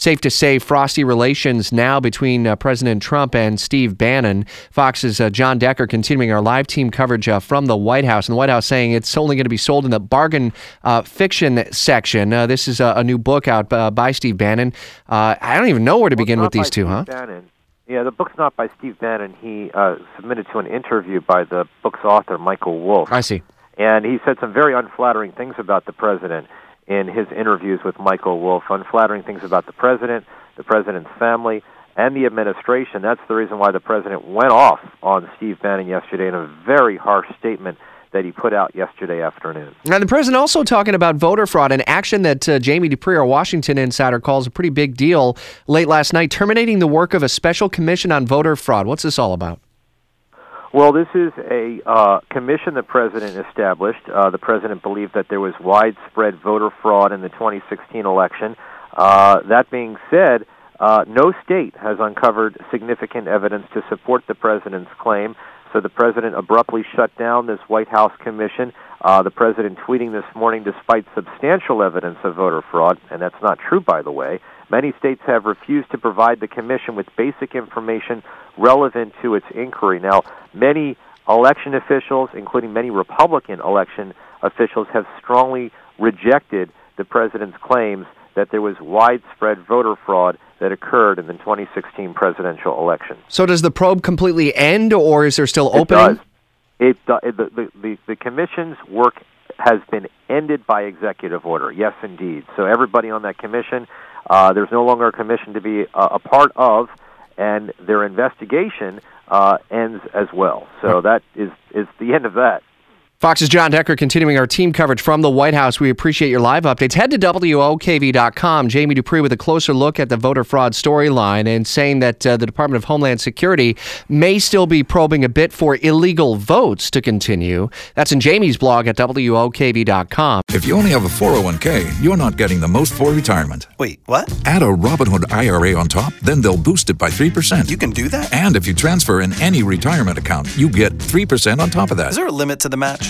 Safe to say, frosty relations now between uh, President Trump and Steve Bannon. Fox's uh, John Decker continuing our live team coverage uh, from the White House, and the White House saying it's only going to be sold in the bargain uh, fiction section. Uh, this is a, a new book out uh, by Steve Bannon. I don't even know where to Well, begin with these two, Steve huh? Bannon. Yeah, the book's not by Steve Bannon. He uh, submitted to an interview by the book's author, Michael Wolff. I see. And he said some very unflattering things about the president in his interviews with Michael Wolff. Unflattering things about the president, the president's family, and the administration. That's the reason why the president went off on Steve Bannon yesterday in a very harsh statement that he put out yesterday afternoon. Now, the president also talking about voter fraud, an action that uh, Jamie Dupree, our Washington insider, calls a pretty big deal late last night, terminating the work of a special commission on voter fraud. What's this all about? Well, this is a uh, commission the president established. Uh, the president believed that there was widespread voter fraud in the 2016 election. Uh, that being said, uh, no state has uncovered significant evidence to support the president's claim. So the president abruptly shut down this White House commission. Uh, the president tweeting this morning, despite substantial evidence of voter fraud, and that's not true, by the way. Many states have refused to provide the commission with basic information relevant to its inquiry. Now, many election officials, including many Republican election officials, have strongly rejected the president's claims that there was widespread voter fraud that occurred in the 2016 presidential election. So, does the probe completely end, or is there still It opening? does. It, it the, the, the, commission's work has been ended by executive order. Yes, indeed. So everybody on that commission, uh, there's no longer a commission to be a, a part of, and their investigation uh, ends as well. So that is is the end of that. Fox's John Decker continuing our team coverage from the White House. We appreciate your live updates. Head to WOKV.com. Jamie Dupree with a closer look at the voter fraud storyline and saying that uh, the Department of Homeland Security may still be probing a bit for illegal votes to continue. That's in Jamie's blog at WOKV.com. If you only have a 401k, you're not getting the most for retirement. Wait, what? Add a Robinhood IRA on top, then they'll boost it by 3%. You can do that? and if you transfer in any retirement account, you get 3% on top of that. Is there a limit to the match?